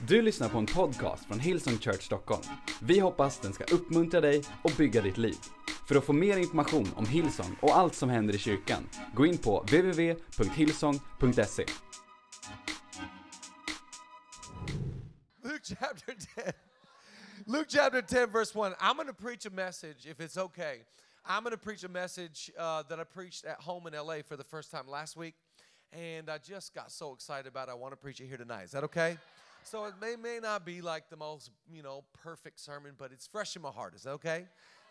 Du lyssnar på en podcast från Hillsong Church Stockholm. Vi hoppas den ska uppmuntra dig och bygga ditt liv. För att få mer information om Hillsong och allt som händer i kyrkan, gå in på www.hillsong.se. Luke chapter 10. Luke chapter 10, verse 1. I'm going to preach a message, if it's okay. I'm going to preach a message uh, that I preached at home in LA for the first time last week. And I just got so excited about it. I want to preach it here tonight. Is that okay? So it may, may not be like the most, you know, perfect sermon, but it's fresh in my heart. Is that okay?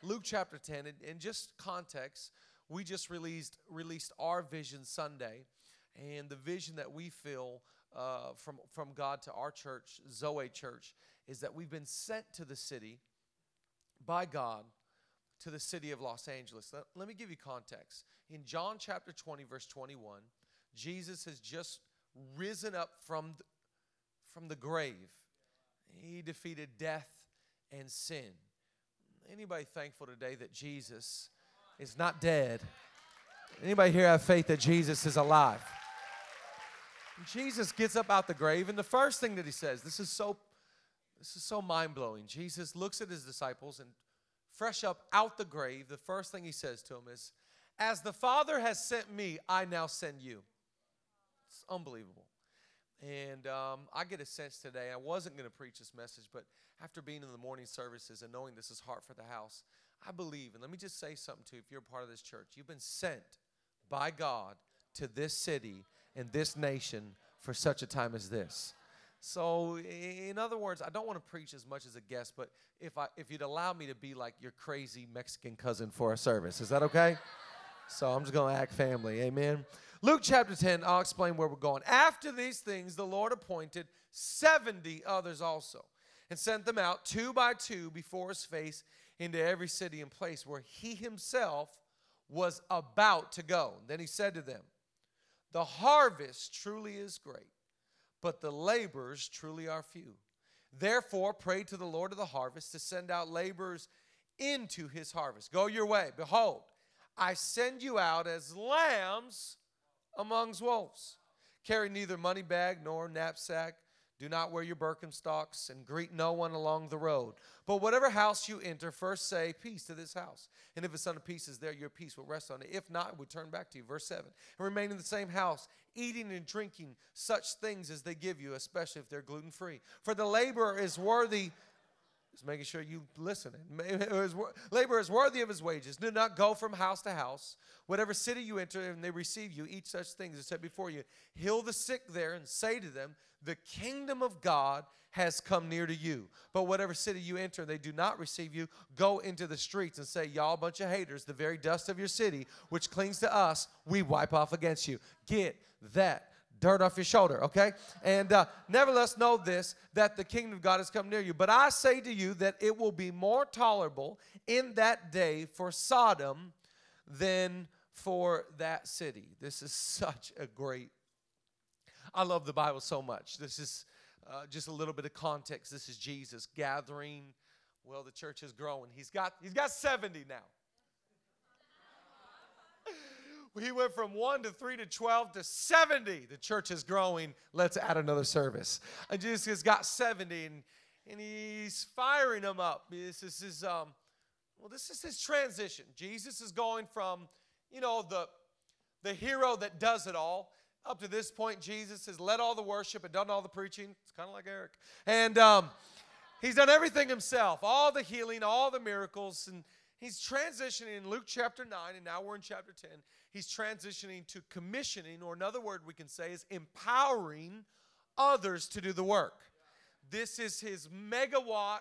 Luke chapter 10. And, and just context, we just released, released our vision Sunday. And the vision that we feel uh, from, from God to our church, Zoe Church, is that we've been sent to the city by God to the city of Los Angeles. Let, let me give you context. In John chapter 20, verse 21, Jesus has just risen up from from the grave. He defeated death and sin. Anybody thankful today that Jesus is not dead? Anybody here have faith that Jesus is alive? Jesus gets up out the grave, and the first thing that he says, this is so, this is so mind-blowing. Jesus looks at his disciples and fresh up out the grave, the first thing he says to them is, As the Father has sent me, I now send you. It's unbelievable. And um, I get a sense today, I wasn't going to preach this message, but after being in the morning services and knowing this is Heart for the House, I believe, and let me just say something to you if you're a part of this church, you've been sent by God to this city and this nation for such a time as this. So, in other words, I don't want to preach as much as a guest, but if I if you'd allow me to be like your crazy Mexican cousin for a service, is that okay? So I'm just going to act family. Amen. Luke chapter 10, I'll explain where we're going. After these things, the Lord appointed 70 others also and sent them out two by two before his face into every city and place where he himself was about to go. Then he said to them, The harvest truly is great, but the laborers truly are few. Therefore, pray to the Lord of the harvest to send out laborers into his harvest. Go your way. Behold, I send you out as lambs amongst wolves. Carry neither money bag nor knapsack. Do not wear your Birkenstocks and greet no one along the road. But whatever house you enter, first say, Peace to this house. And if a son of peace is there, your peace will rest on it. If not, it will turn back to you. Verse 7. And remain in the same house, eating and drinking such things as they give you, especially if they're gluten free. For the laborer is worthy just making sure you listen. Labor is worthy of his wages. Do not go from house to house. Whatever city you enter and they receive you, eat such things as said before you. Heal the sick there and say to them, The kingdom of God has come near to you. But whatever city you enter and they do not receive you, go into the streets and say, Y'all bunch of haters, the very dust of your city, which clings to us, we wipe off against you. Get that dirt off your shoulder, okay? And uh, nevertheless, know this that the kingdom of God has come near you. But I say to you that it will be more tolerable in that day for Sodom than for that city. This is such a great. I love the Bible so much. This is uh, just a little bit of context. This is Jesus gathering. Well, the church is growing. He's got he's got 70 now. He went from one to three to 12 to 70. The church is growing. Let's add another service. And Jesus has got 70 and, and he's firing them up. This is his, um, well, this is his transition. Jesus is going from, you know, the, the hero that does it all. Up to this point, Jesus has led all the worship and done all the preaching. It's kind of like Eric. And um, he's done everything himself all the healing, all the miracles. And he's transitioning in Luke chapter 9, and now we're in chapter 10 he's transitioning to commissioning, or another word we can say is empowering others to do the work. This is his megawatt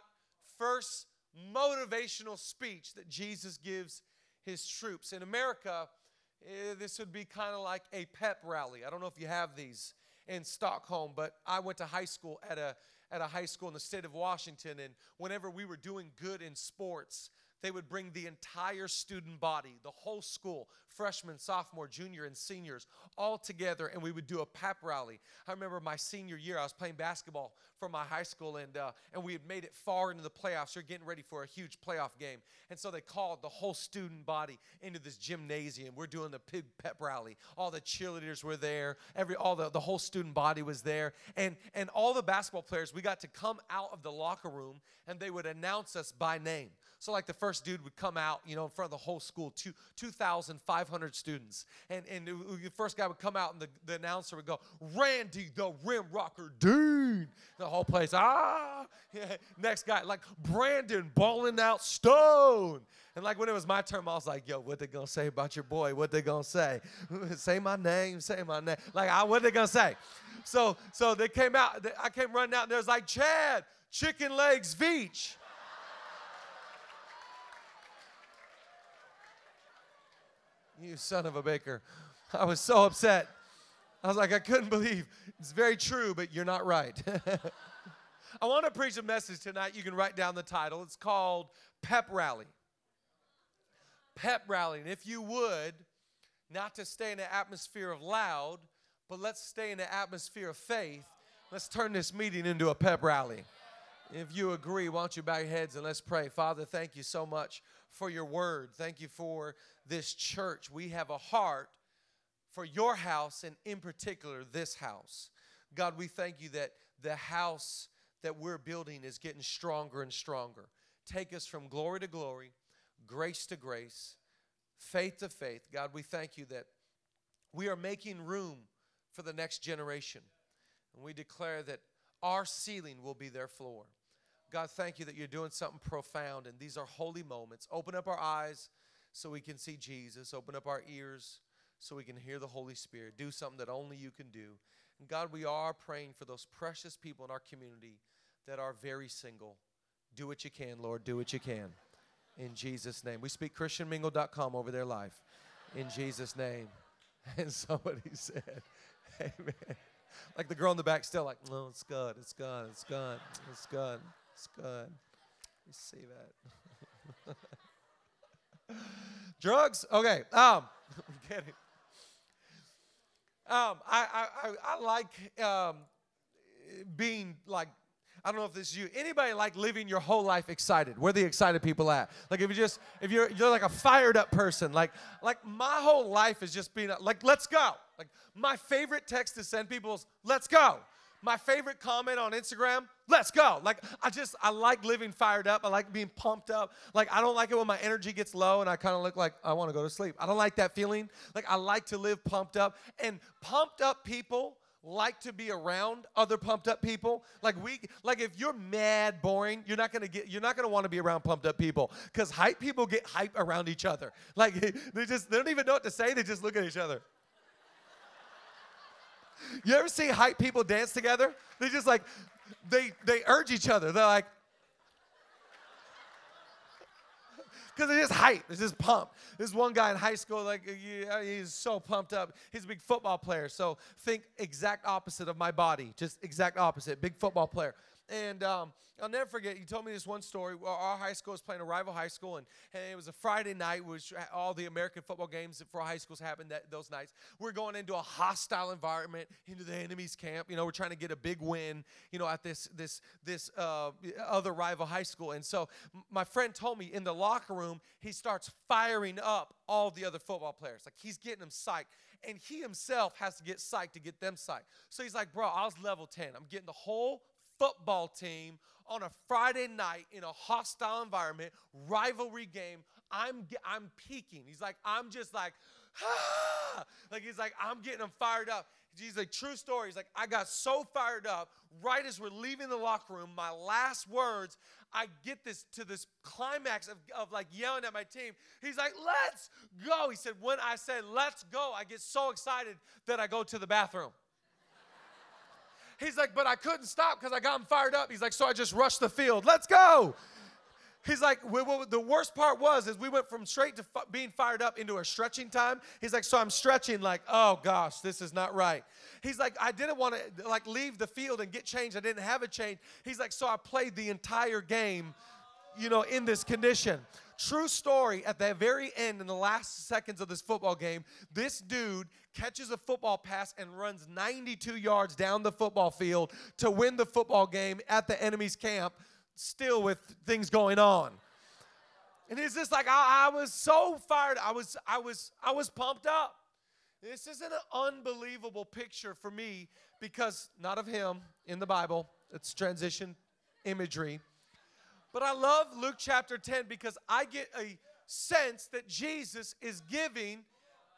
first motivational speech that Jesus gives his troops. In America, eh, this would be kind of like a pep rally. I don't know if you have these in Stockholm, but I went to high school at a at a high school in the state of Washington and whenever we were doing good in sports, they would bring the entire student body, the whole school, freshmen, sophomore, junior, and seniors, all together, and we would do a pep rally. I remember my senior year, I was playing basketball for my high school, and uh, and we had made it far into the playoffs. You're getting ready for a huge playoff game, and so they called the whole student body into this gymnasium. We're doing the big pep rally. All the cheerleaders were there. Every all the the whole student body was there, and and all the basketball players. We got to come out of the locker room, and they would announce us by name. So, like the first dude would come out, you know, in front of the whole school, two, 2,500 students. And, and the first guy would come out, and the, the announcer would go, Randy the Rim Rocker Dean. The whole place, ah. Yeah. Next guy, like Brandon balling out Stone. And like when it was my turn, I was like, yo, what they gonna say about your boy? What they gonna say? say my name, say my name. Like, I, what they gonna say? So, so they came out, I came running out, and there's like, Chad, chicken legs Veach. You son of a baker. I was so upset. I was like, I couldn't believe. It's very true, but you're not right. I want to preach a message tonight. You can write down the title. It's called Pep Rally. Pep Rally. And if you would, not to stay in an atmosphere of loud, but let's stay in an atmosphere of faith. Let's turn this meeting into a pep rally. If you agree, why don't you bow your heads and let's pray. Father, thank you so much for your word. Thank you for this church. We have a heart for your house and, in particular, this house. God, we thank you that the house that we're building is getting stronger and stronger. Take us from glory to glory, grace to grace, faith to faith. God, we thank you that we are making room for the next generation. And we declare that our ceiling will be their floor. God, thank you that you're doing something profound, and these are holy moments. Open up our eyes so we can see Jesus. Open up our ears so we can hear the Holy Spirit. Do something that only you can do. And God, we are praying for those precious people in our community that are very single. Do what you can, Lord. Do what you can. In Jesus' name. We speak ChristianMingle.com over their life. In Jesus' name. And somebody said, Amen. Like the girl in the back, still like, no, it's good, it's good, it's good, it's good. It's good. You see that. Drugs? Okay. Um, I'm kidding. Um, I, I, I, like um, being like I don't know if this is you. Anybody like living your whole life excited? Where the excited people at? Like if you just if you're you're like a fired up person, like like my whole life is just being like let's go. Like my favorite text to send people is let's go. My favorite comment on Instagram, let's go. Like, I just, I like living fired up. I like being pumped up. Like, I don't like it when my energy gets low and I kind of look like I want to go to sleep. I don't like that feeling. Like, I like to live pumped up. And pumped up people like to be around other pumped up people. Like we like if you're mad boring, you're not to get you're not to want to be around pumped up people cuz hype people get hype around each other. Like they just they don't even know what to say, they just look at each other. You ever see hype people dance together? They just like, they, they urge each other. They're like, because it's just hype. It's just pump. This one guy in high school, like uh, he's so pumped up. He's a big football player. So think exact opposite of my body. Just exact opposite. Big football player. And um, I'll never forget, you told me this one story. Our high school was playing a rival high school, and, and it was a Friday night, which all the American football games for high schools happened that, those nights. We're going into a hostile environment, into the enemy's camp. You know, we're trying to get a big win, you know, at this this this uh, other rival high school. And so my friend told me in the locker room, he starts firing up all the other football players. Like he's getting them psyched and he himself has to get psyched to get them psyched. So he's like, bro, I was level 10. I'm getting the whole football team on a Friday night in a hostile environment, rivalry game. I'm I'm peaking. He's like, I'm just like, ah! like he's like, I'm getting him fired up. He's like, true story. He's like, I got so fired up right as we're leaving the locker room. My last words, I get this to this climax of, of like yelling at my team. He's like, let's go. He said, when I said let's go, I get so excited that I go to the bathroom. He's like, but I couldn't stop because I got him fired up. He's like, so I just rushed the field. Let's go. He's like, the worst part was is we went from straight to being fired up into a stretching time. He's like, so I'm stretching like, oh gosh, this is not right. He's like, I didn't want to like leave the field and get changed. I didn't have a change. He's like, so I played the entire game, you know, in this condition. True story, at the very end, in the last seconds of this football game, this dude catches a football pass and runs 92 yards down the football field to win the football game at the enemy's camp, still with things going on. And it's just like I, I was so fired. I was, I was, I was pumped up. This is an unbelievable picture for me because not of him in the Bible. It's transition imagery. But I love Luke chapter 10 because I get a sense that Jesus is giving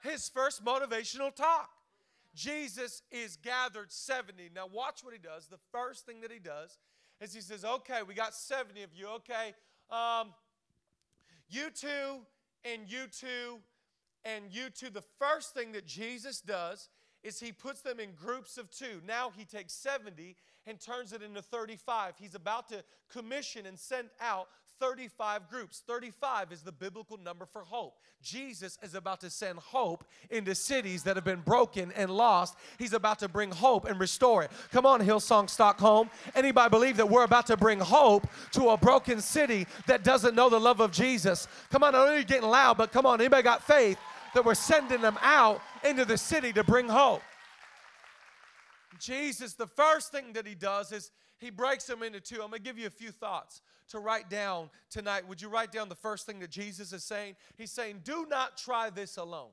his first motivational talk. Jesus is gathered 70. Now, watch what he does. The first thing that he does is he says, Okay, we got 70 of you. Okay, um, you two and you two and you two. The first thing that Jesus does is he puts them in groups of two. Now he takes 70 and turns it into 35. He's about to commission and send out 35 groups. 35 is the biblical number for hope. Jesus is about to send hope into cities that have been broken and lost. He's about to bring hope and restore it. Come on, Hillsong Stockholm. Anybody believe that we're about to bring hope to a broken city that doesn't know the love of Jesus? Come on, I know you're getting loud, but come on, anybody got faith that we're sending them out into the city to bring hope? Jesus, the first thing that he does is he breaks them into two. I'm going to give you a few thoughts to write down tonight. Would you write down the first thing that Jesus is saying? He's saying, Do not try this alone.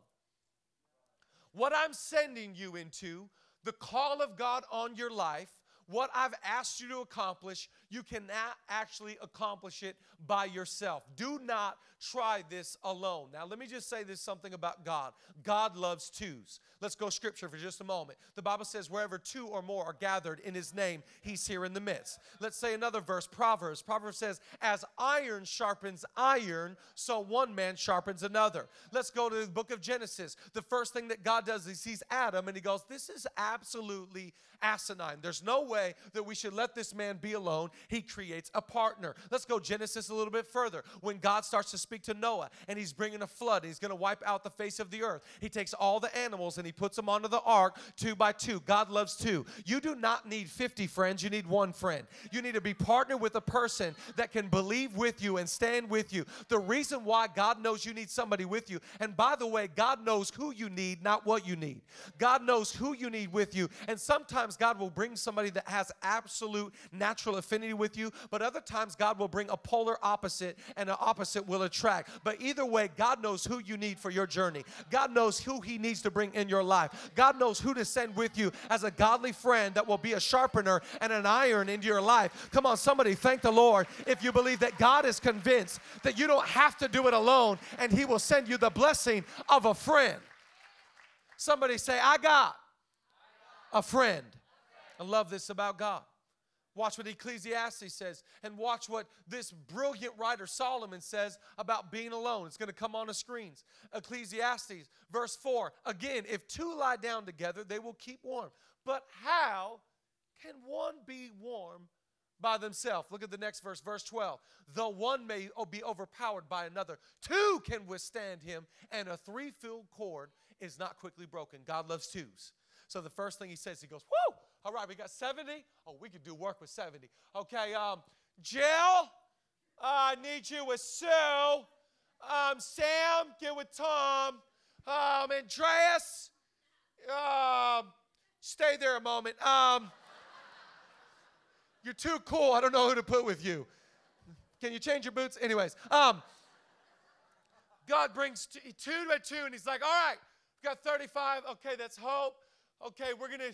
What I'm sending you into, the call of God on your life, what I've asked you to accomplish, you cannot actually accomplish it by yourself. Do not try this alone. Now, let me just say this something about God. God loves twos. Let's go scripture for just a moment. The Bible says, wherever two or more are gathered in his name, he's here in the midst. Let's say another verse, Proverbs. Proverbs says, as iron sharpens iron, so one man sharpens another. Let's go to the book of Genesis. The first thing that God does is he sees Adam and he goes, This is absolutely asinine. There's no way that we should let this man be alone. He creates a partner. Let's go Genesis a little bit further. When God starts to speak to Noah and he's bringing a flood, he's going to wipe out the face of the earth. He takes all the animals and he puts them onto the ark two by two. God loves two. You do not need 50 friends, you need one friend. You need to be partnered with a person that can believe with you and stand with you. The reason why God knows you need somebody with you, and by the way, God knows who you need, not what you need. God knows who you need with you. And sometimes God will bring somebody that has absolute natural affinity with you, but other times God will bring a polar opposite and an opposite will attract. But either way, God knows who you need for your journey. God knows who He needs to bring in your life. God knows who to send with you as a godly friend that will be a sharpener and an iron into your life. Come on, somebody, thank the Lord if you believe that God is convinced that you don't have to do it alone and He will send you the blessing of a friend. Somebody say, I got a friend. I love this about God. Watch what Ecclesiastes says, and watch what this brilliant writer Solomon says about being alone. It's going to come on the screens. Ecclesiastes, verse 4. Again, if two lie down together, they will keep warm. But how can one be warm by themselves? Look at the next verse, verse 12. Though one may be overpowered by another, two can withstand him, and a threefold cord is not quickly broken. God loves twos. So the first thing he says, he goes, Whoa! All right, we got 70. Oh, we could do work with 70. Okay, um, Jill, I need you with Sue. Um, Sam, get with Tom. Um, Andreas, um, stay there a moment. Um, you're too cool. I don't know who to put with you. Can you change your boots? Anyways, um, God brings two, two by two, and He's like, all right, we've got 35. Okay, that's hope. Okay, we're gonna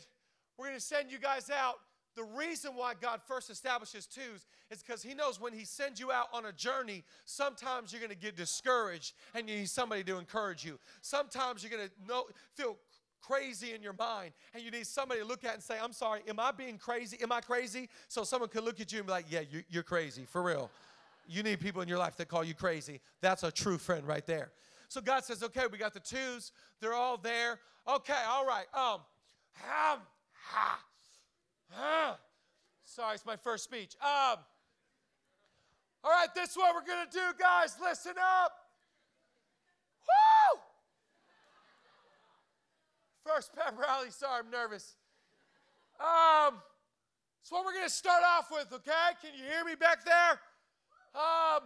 we're going to send you guys out. The reason why God first establishes twos is because He knows when He sends you out on a journey, sometimes you're going to get discouraged and you need somebody to encourage you. Sometimes you're going to know, feel crazy in your mind and you need somebody to look at and say, I'm sorry, am I being crazy? Am I crazy? So someone could look at you and be like, Yeah, you're crazy, for real. You need people in your life that call you crazy. That's a true friend right there. So God says, Okay, we got the twos, they're all there. Okay, all right. Um, um Ha! Sorry, it's my first speech. Um, all right, this is what we're going to do, guys. Listen up. Woo! First pep rally. Sorry, I'm nervous. Um, that's what we're going to start off with, okay? Can you hear me back there? Um,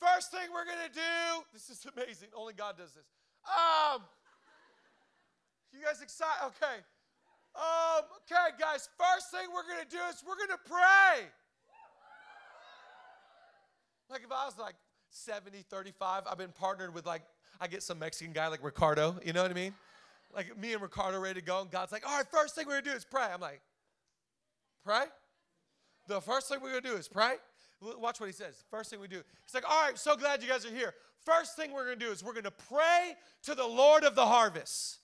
first thing we're gonna do. This is amazing. Only God does this. Um, you guys excited? Okay. Um, okay, guys. First thing we're gonna do is we're gonna pray. Like if I was like 70, 35, I've been partnered with like I get some Mexican guy like Ricardo. You know what I mean? Like me and Ricardo ready to go, and God's like, all right, first thing we're gonna do is pray. I'm like, pray? The first thing we're gonna do is pray. Watch what he says. First thing we do. He's like, all right, so glad you guys are here. First thing we're gonna do is we're gonna pray to the Lord of the harvest.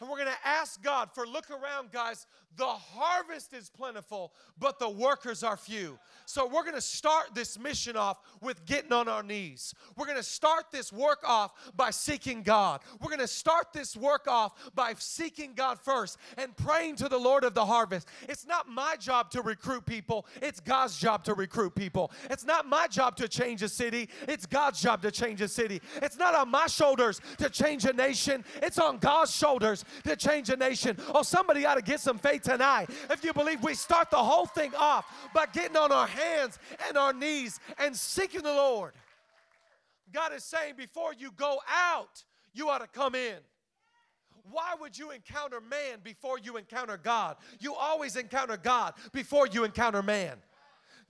And we're gonna ask God for look around, guys. The harvest is plentiful, but the workers are few. So we're gonna start this mission off with getting on our knees. We're gonna start this work off by seeking God. We're gonna start this work off by seeking God first and praying to the Lord of the harvest. It's not my job to recruit people, it's God's job to recruit people. It's not my job to change a city, it's God's job to change a city. It's not on my shoulders to change a nation, it's on God's shoulders to change a nation. Oh, somebody ought to get some faith tonight. If you believe we start the whole thing off by getting on our hands and our knees and seeking the Lord. God is saying before you go out, you ought to come in. Why would you encounter man before you encounter God? You always encounter God before you encounter man.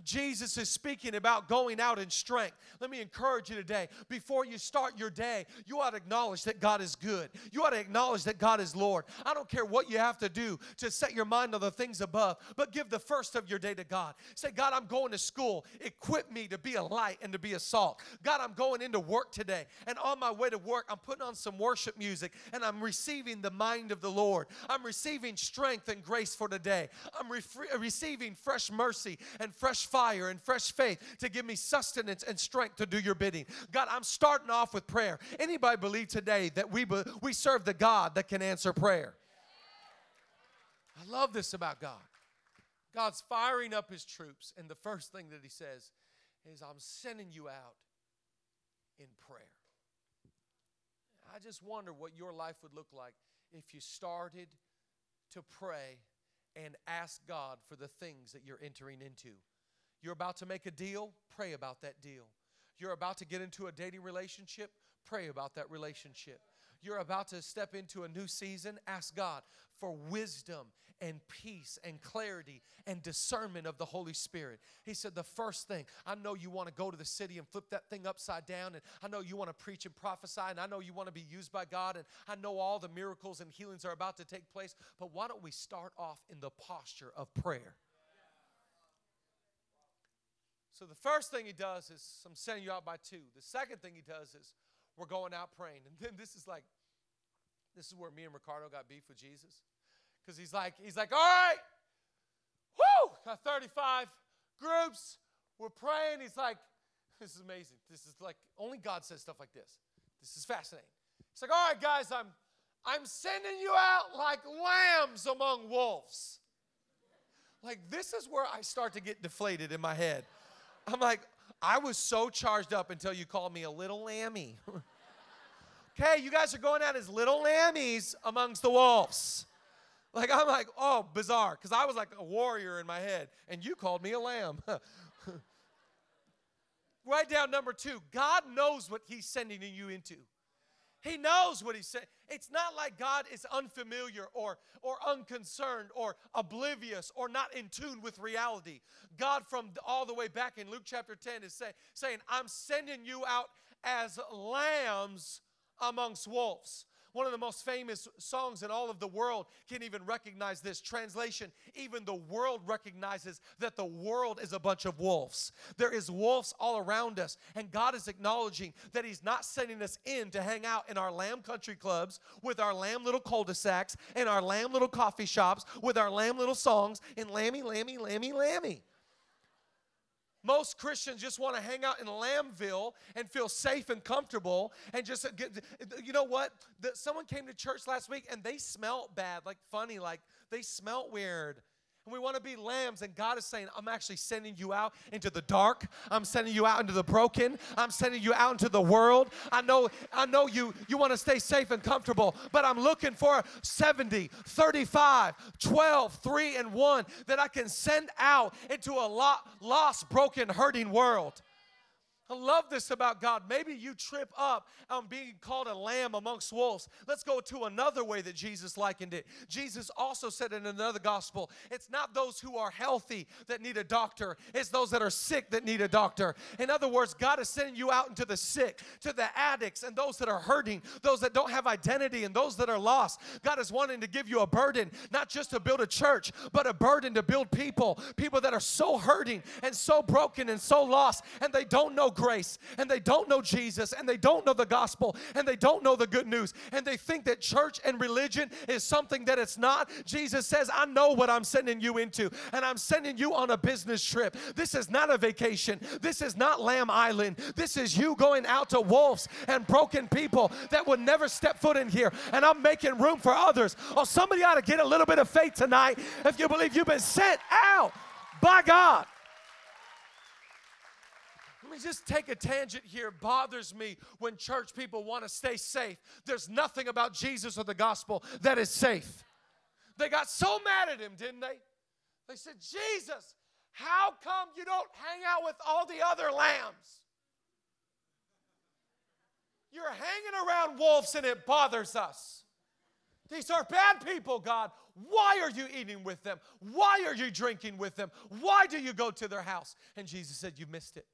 Jesus is speaking about going out in strength. Let me encourage you today. Before you start your day, you ought to acknowledge that God is good. You ought to acknowledge that God is Lord. I don't care what you have to do to set your mind on the things above, but give the first of your day to God. Say, God, I'm going to school. Equip me to be a light and to be a salt. God, I'm going into work today. And on my way to work, I'm putting on some worship music and I'm receiving the mind of the Lord. I'm receiving strength and grace for today. I'm re- receiving fresh mercy and fire and fresh faith to give me sustenance and strength to do your bidding. God, I'm starting off with prayer. Anybody believe today that we, be, we serve the God that can answer prayer? I love this about God. God's firing up his troops, and the first thing that he says is, I'm sending you out in prayer. I just wonder what your life would look like if you started to pray and ask God for the things that you're entering into. You're about to make a deal, pray about that deal. You're about to get into a dating relationship, pray about that relationship. You're about to step into a new season, ask God for wisdom and peace and clarity and discernment of the Holy Spirit. He said, The first thing, I know you want to go to the city and flip that thing upside down, and I know you want to preach and prophesy, and I know you want to be used by God, and I know all the miracles and healings are about to take place, but why don't we start off in the posture of prayer? So the first thing he does is I'm sending you out by two. The second thing he does is we're going out praying. And then this is like, this is where me and Ricardo got beef with Jesus. Because he's like, he's like, all right, whoo, got 35 groups. We're praying. He's like, this is amazing. This is like only God says stuff like this. This is fascinating. He's like, all right, guys, I'm I'm sending you out like lambs among wolves. Like this is where I start to get deflated in my head. I'm like, I was so charged up until you called me a little lammy. okay, you guys are going out as little lammies amongst the wolves. Like, I'm like, oh, bizarre, because I was like a warrior in my head, and you called me a lamb. Write down number two God knows what He's sending you into. He knows what he's saying. It's not like God is unfamiliar or, or unconcerned or oblivious or not in tune with reality. God, from all the way back in Luke chapter 10, is say, saying, I'm sending you out as lambs amongst wolves. One of the most famous songs in all of the world can even recognize this. Translation Even the world recognizes that the world is a bunch of wolves. There is wolves all around us, and God is acknowledging that He's not sending us in to hang out in our lamb country clubs with our lamb little cul de sacs and our lamb little coffee shops with our lamb little songs and lammy, lammy, lammy, lammy. Most Christians just want to hang out in Lambville and feel safe and comfortable and just get, you know what? The, someone came to church last week and they smelt bad, like funny, like they smelt weird and we want to be lambs. And God is saying, I'm actually sending you out into the dark. I'm sending you out into the broken. I'm sending you out into the world. I know, I know you, you want to stay safe and comfortable, but I'm looking for 70, 35, 12, 3, and 1 that I can send out into a lot, lost, broken, hurting world. I love this about God. Maybe you trip up on being called a lamb amongst wolves. Let's go to another way that Jesus likened it. Jesus also said in another gospel, it's not those who are healthy that need a doctor, it's those that are sick that need a doctor. In other words, God is sending you out into the sick, to the addicts, and those that are hurting, those that don't have identity, and those that are lost. God is wanting to give you a burden, not just to build a church, but a burden to build people, people that are so hurting and so broken and so lost, and they don't know grace and they don't know Jesus and they don't know the gospel and they don't know the good news and they think that church and religion is something that it's not. Jesus says, I know what I'm sending you into and I'm sending you on a business trip. This is not a vacation. This is not Lamb Island. This is you going out to wolves and broken people that would never step foot in here and I'm making room for others. Oh, somebody ought to get a little bit of faith tonight if you believe you've been sent out by God. Let me just take a tangent here. It bothers me when church people want to stay safe. There's nothing about Jesus or the gospel that is safe. They got so mad at him, didn't they? They said, Jesus, how come you don't hang out with all the other lambs? You're hanging around wolves and it bothers us. These are bad people, God. Why are you eating with them? Why are you drinking with them? Why do you go to their house? And Jesus said, You missed it.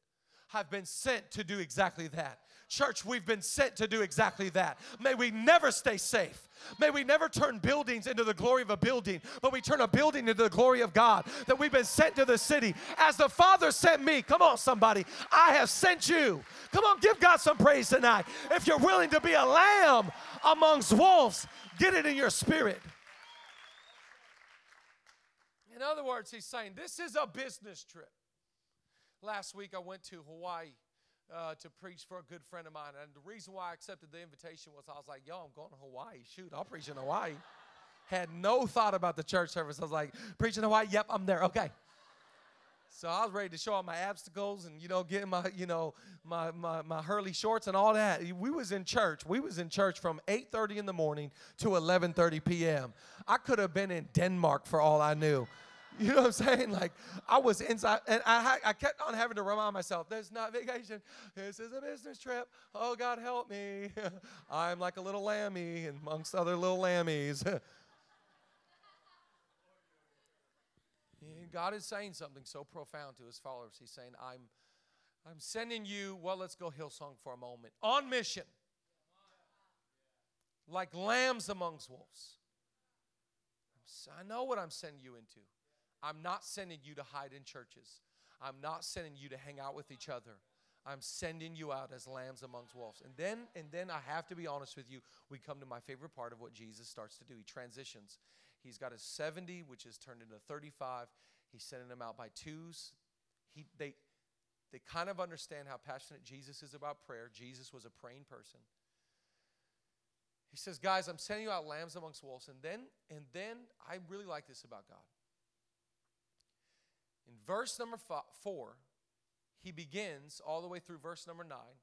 I've been sent to do exactly that. Church, we've been sent to do exactly that. May we never stay safe. May we never turn buildings into the glory of a building, but we turn a building into the glory of God. That we've been sent to the city. As the Father sent me, come on, somebody, I have sent you. Come on, give God some praise tonight. If you're willing to be a lamb amongst wolves, get it in your spirit. In other words, he's saying this is a business trip. Last week I went to Hawaii uh, to preach for a good friend of mine. And the reason why I accepted the invitation was I was like, yo, I'm going to Hawaii. Shoot, I'll preach in Hawaii. Had no thought about the church service. I was like, preaching in Hawaii? Yep, I'm there. Okay. So I was ready to show all my obstacles and you know get my you know my, my my Hurley shorts and all that. We was in church. We was in church from 8:30 in the morning to 11:30 p.m. I could have been in Denmark for all I knew. You know what I'm saying? Like I was inside, and I, I kept on having to remind myself, "There's not vacation. This is a business trip. Oh God, help me! I'm like a little lammy amongst other little lammies." God is saying something so profound to His followers. He's saying, "I'm, I'm sending you. Well, let's go Hillsong for a moment. On mission, like lambs amongst wolves." I know what I'm sending you into. I'm not sending you to hide in churches. I'm not sending you to hang out with each other. I'm sending you out as lambs amongst wolves. And then and then I have to be honest with you, we come to my favorite part of what Jesus starts to do. He transitions. He's got a 70 which is turned into 35. He's sending them out by twos. He they they kind of understand how passionate Jesus is about prayer. Jesus was a praying person. He says, "Guys, I'm sending you out lambs amongst wolves." And then and then I really like this about God. In verse number four, he begins all the way through verse number nine,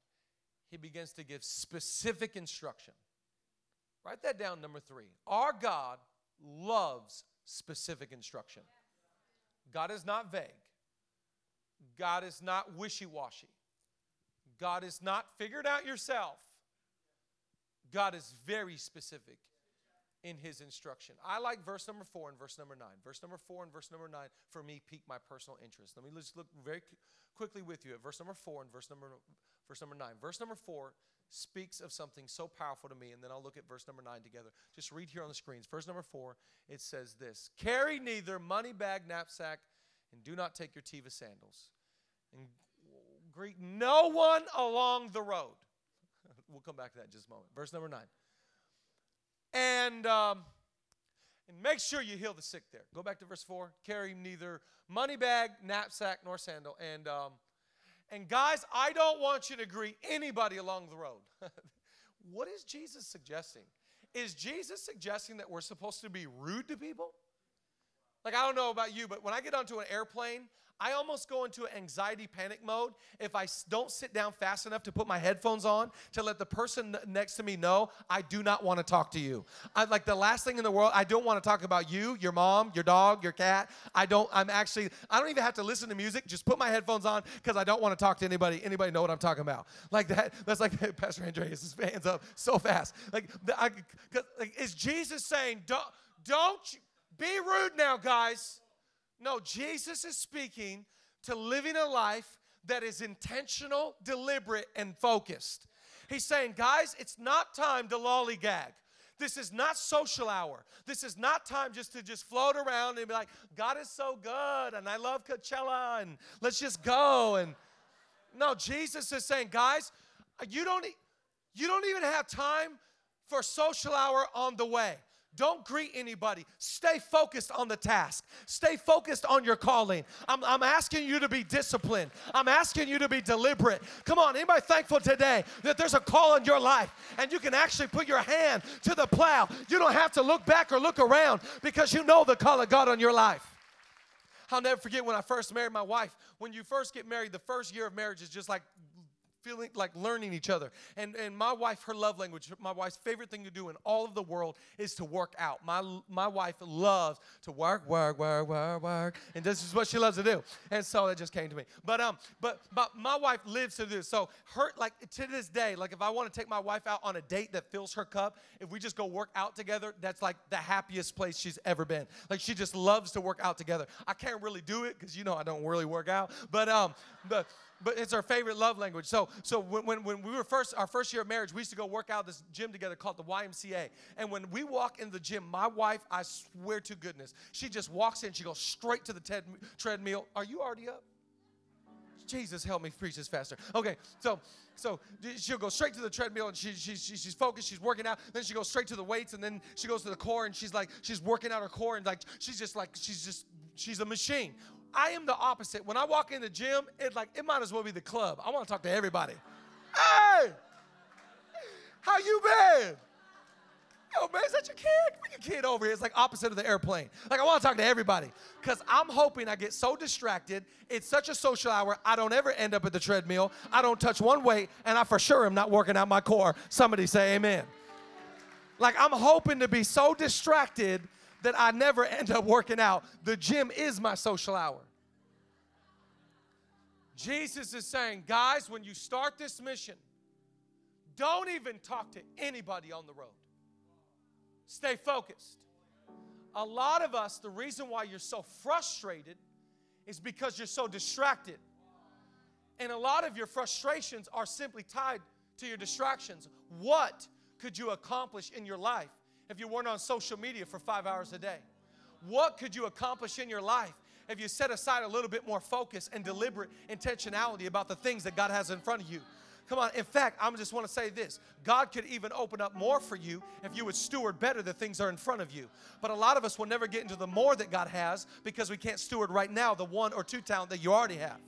he begins to give specific instruction. Write that down, number three. Our God loves specific instruction. God is not vague, God is not wishy washy, God is not figured out yourself. God is very specific in his instruction. I like verse number four and verse number nine. Verse number four and verse number nine for me pique my personal interest. Let me just look very quickly with you at verse number four and verse number verse number nine. Verse number four speaks of something so powerful to me, and then I'll look at verse number nine together. Just read here on the screens. Verse number four, it says this: Carry neither money bag, knapsack, and do not take your teva sandals, and greet no one along the road. we'll come back to that in just a moment. Verse number nine and um, and make sure you heal the sick there. Go back to verse four. Carry neither money bag, knapsack, nor sandal. And um, and guys, I don't want you to greet anybody along the road. what is Jesus suggesting? Is Jesus suggesting that we're supposed to be rude to people? Like, I don't know about you, but when I get onto an airplane, I almost go into anxiety panic mode if I don't sit down fast enough to put my headphones on to let the person next to me know I do not want to talk to you. I like the last thing in the world, I don't want to talk about you, your mom, your dog, your cat. I don't I'm actually I don't even have to listen to music, just put my headphones on cuz I don't want to talk to anybody. Anybody know what I'm talking about? Like that that's like Pastor Andreas his hands up so fast. Like, I, like is Jesus saying don't don't be rude now, guys. No, Jesus is speaking to living a life that is intentional, deliberate, and focused. He's saying, guys, it's not time to lollygag. This is not social hour. This is not time just to just float around and be like, God is so good and I love Coachella and let's just go. And no, Jesus is saying, guys, you don't, you don't even have time for social hour on the way. Don't greet anybody. Stay focused on the task. Stay focused on your calling. I'm, I'm asking you to be disciplined. I'm asking you to be deliberate. Come on, anybody thankful today that there's a call in your life and you can actually put your hand to the plow? You don't have to look back or look around because you know the call of God on your life. I'll never forget when I first married my wife. When you first get married, the first year of marriage is just like feeling like learning each other. And and my wife, her love language, my wife's favorite thing to do in all of the world is to work out. My my wife loves to work, work, work, work, work, and this is what she loves to do. And so that just came to me. But um, but but my wife lives to do. this. So her like to this day, like if I want to take my wife out on a date that fills her cup, if we just go work out together, that's like the happiest place she's ever been. Like she just loves to work out together. I can't really do it because you know I don't really work out, but um, but but it's our favorite love language. So, so when, when, we were first, our first year of marriage, we used to go work out this gym together called the YMCA. And when we walk in the gym, my wife, I swear to goodness, she just walks in, she goes straight to the ted- treadmill. Are you already up? Jesus, help me preach this faster. Okay, so so she'll go straight to the treadmill and she, she, she, she's focused, she's working out. Then she goes straight to the weights and then she goes to the core and she's like, she's working out her core and like, she's just like, she's just, she's a machine. I am the opposite. When I walk in the gym, it like, it might as well be the club. I want to talk to everybody. Hey, how you been? Yo, man, is that your kid? Bring your kid over here. It's like opposite of the airplane. Like, I want to talk to everybody. Because I'm hoping I get so distracted. It's such a social hour. I don't ever end up at the treadmill. I don't touch one weight, and I for sure am not working out my core. Somebody say amen. Like, I'm hoping to be so distracted that I never end up working out. The gym is my social hour. Jesus is saying, guys, when you start this mission, don't even talk to anybody on the road. Stay focused. A lot of us, the reason why you're so frustrated is because you're so distracted. And a lot of your frustrations are simply tied to your distractions. What could you accomplish in your life if you weren't on social media for five hours a day? What could you accomplish in your life if you set aside a little bit more focus and deliberate intentionality about the things that God has in front of you? Come on. In fact, I just want to say this God could even open up more for you if you would steward better the things that are in front of you. But a lot of us will never get into the more that God has because we can't steward right now the one or two talent that you already have.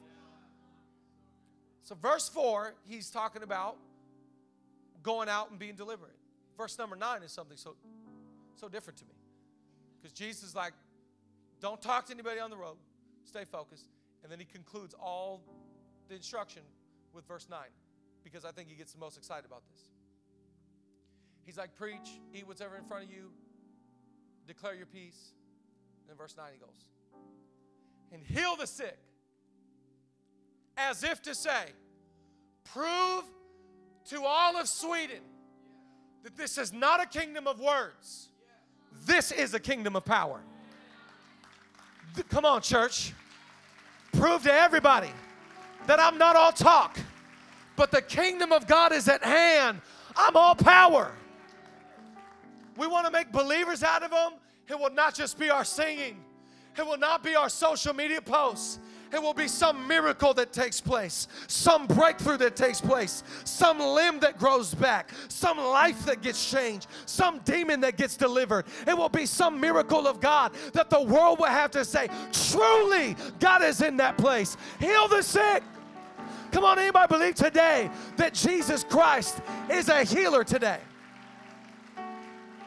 So, verse 4, he's talking about going out and being deliberate. Verse number 9 is something so, so different to me. Because Jesus is like, don't talk to anybody on the road, stay focused. And then he concludes all the instruction with verse 9 because I think he gets the most excited about this. He's like, preach, eat whatever in front of you, declare your peace. And then verse 9 he goes, and heal the sick, as if to say, prove to all of Sweden that this is not a kingdom of words, this is a kingdom of power. Come on, church. Prove to everybody that I'm not all talk, but the kingdom of God is at hand. I'm all power. We want to make believers out of them. It will not just be our singing, it will not be our social media posts. It will be some miracle that takes place, some breakthrough that takes place, some limb that grows back, some life that gets changed, some demon that gets delivered. It will be some miracle of God that the world will have to say, truly, God is in that place. Heal the sick. Come on, anybody believe today that Jesus Christ is a healer today?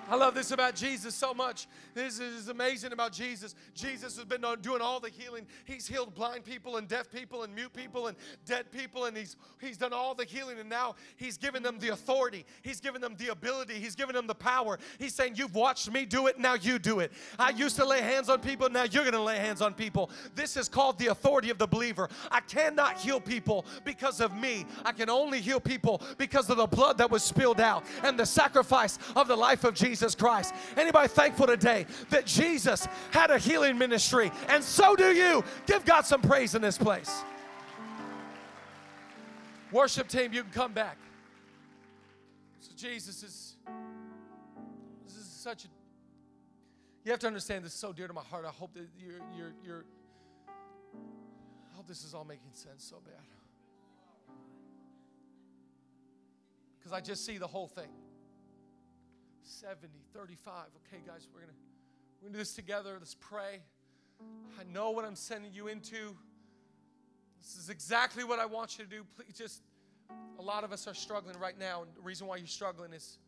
I love this about Jesus so much. This is amazing about Jesus. Jesus has been doing all the healing. He's healed blind people and deaf people and mute people and dead people, and he's he's done all the healing. And now he's given them the authority. He's given them the ability. He's given them the power. He's saying, "You've watched me do it. Now you do it." I used to lay hands on people. Now you're going to lay hands on people. This is called the authority of the believer. I cannot heal people because of me. I can only heal people because of the blood that was spilled out and the sacrifice of the life of Jesus. Jesus Christ. Anybody thankful today that Jesus had a healing ministry? And so do you. Give God some praise in this place. Worship team, you can come back. So Jesus is this is such a you have to understand this is so dear to my heart. I hope that you're you're you're I hope this is all making sense so bad. Because I just see the whole thing. 70, 35. Okay, guys, we're gonna we're gonna do this together. Let's pray. I know what I'm sending you into. This is exactly what I want you to do. Please just a lot of us are struggling right now, and the reason why you're struggling is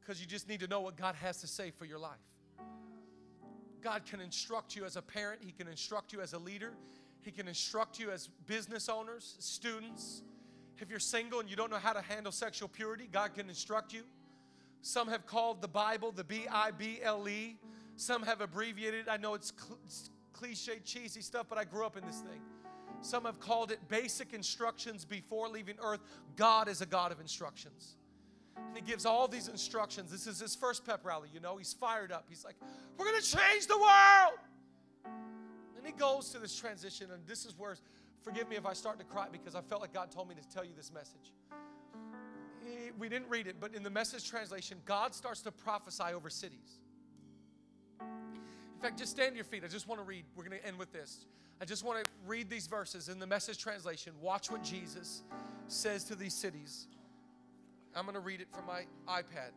because you just need to know what God has to say for your life. God can instruct you as a parent, He can instruct you as a leader, He can instruct you as business owners, students. If you're single and you don't know how to handle sexual purity, God can instruct you. Some have called the Bible the B I B L E. Some have abbreviated. I know it's, cl- it's cliche, cheesy stuff, but I grew up in this thing. Some have called it basic instructions before leaving earth. God is a God of instructions. And He gives all these instructions. This is His first pep rally, you know. He's fired up. He's like, We're going to change the world. And He goes to this transition, and this is where, forgive me if I start to cry because I felt like God told me to tell you this message we didn't read it, but in the message translation, God starts to prophesy over cities. In fact, just stand to your feet. I just want to read. We're going to end with this. I just want to read these verses in the message translation. Watch what Jesus says to these cities. I'm going to read it from my iPad.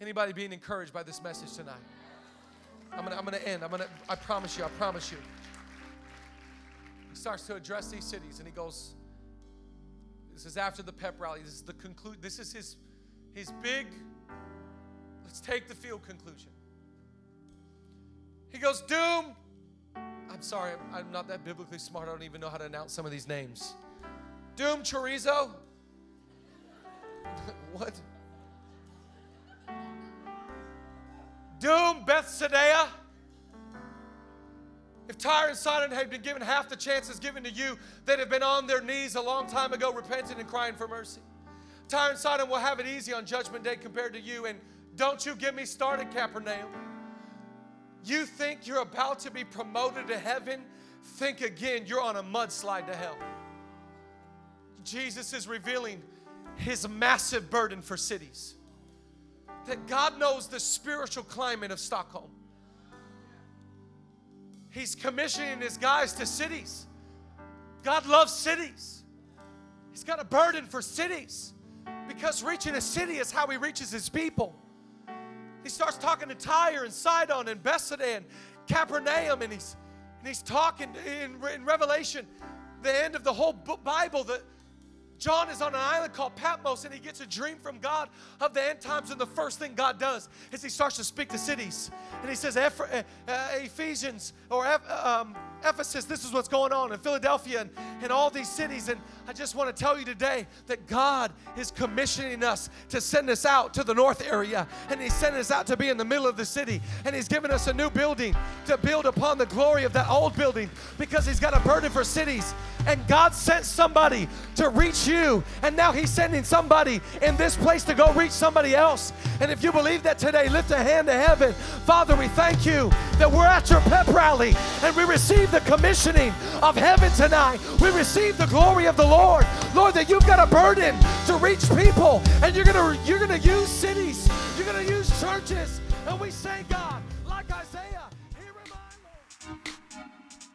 Anybody being encouraged by this message tonight? I'm going to, I'm going to end. I'm going to, I promise you, I promise you. He starts to address these cities and he goes, this is after the pep rally. This is the conclude. This is his his big let's take the field conclusion. He goes, Doom. I'm sorry, I'm not that biblically smart. I don't even know how to announce some of these names. Doom Chorizo. what? Doom Bethsaida. Tyre and Sidon had been given half the chances given to you, they'd have been on their knees a long time ago, repenting and crying for mercy. Tyre and Sidon will have it easy on Judgment Day compared to you. And don't you get me started, Capernaum. You think you're about to be promoted to heaven? Think again, you're on a mudslide to hell. Jesus is revealing his massive burden for cities. That God knows the spiritual climate of Stockholm. He's commissioning his guys to cities. God loves cities. He's got a burden for cities because reaching a city is how he reaches his people. He starts talking to Tyre and Sidon and Bethsaida and Capernaum, and he's, and he's talking in, in Revelation, the end of the whole Bible, that John is on an island called Patmos and he gets a dream from God of the end times. And the first thing God does is he starts to speak to cities. And he says, uh, Ephesians or um, Ephesus, this is what's going on in Philadelphia and, and all these cities. And I just want to tell you today that God is commissioning us to send us out to the north area. And He's sending us out to be in the middle of the city. And He's given us a new building to build upon the glory of that old building because He's got a burden for cities. And God sent somebody to reach you. And now He's sending somebody in this place to go reach somebody else. And if you believe that today, lift a hand to heaven. Father, we thank you that we're at your pep rally and we receive the commissioning of heaven tonight. We receive the glory of the Lord. Lord, that you've got a burden to reach people and you're gonna you're gonna use cities, you're gonna use churches, and we say, God, like Isaiah, here am I, Lord.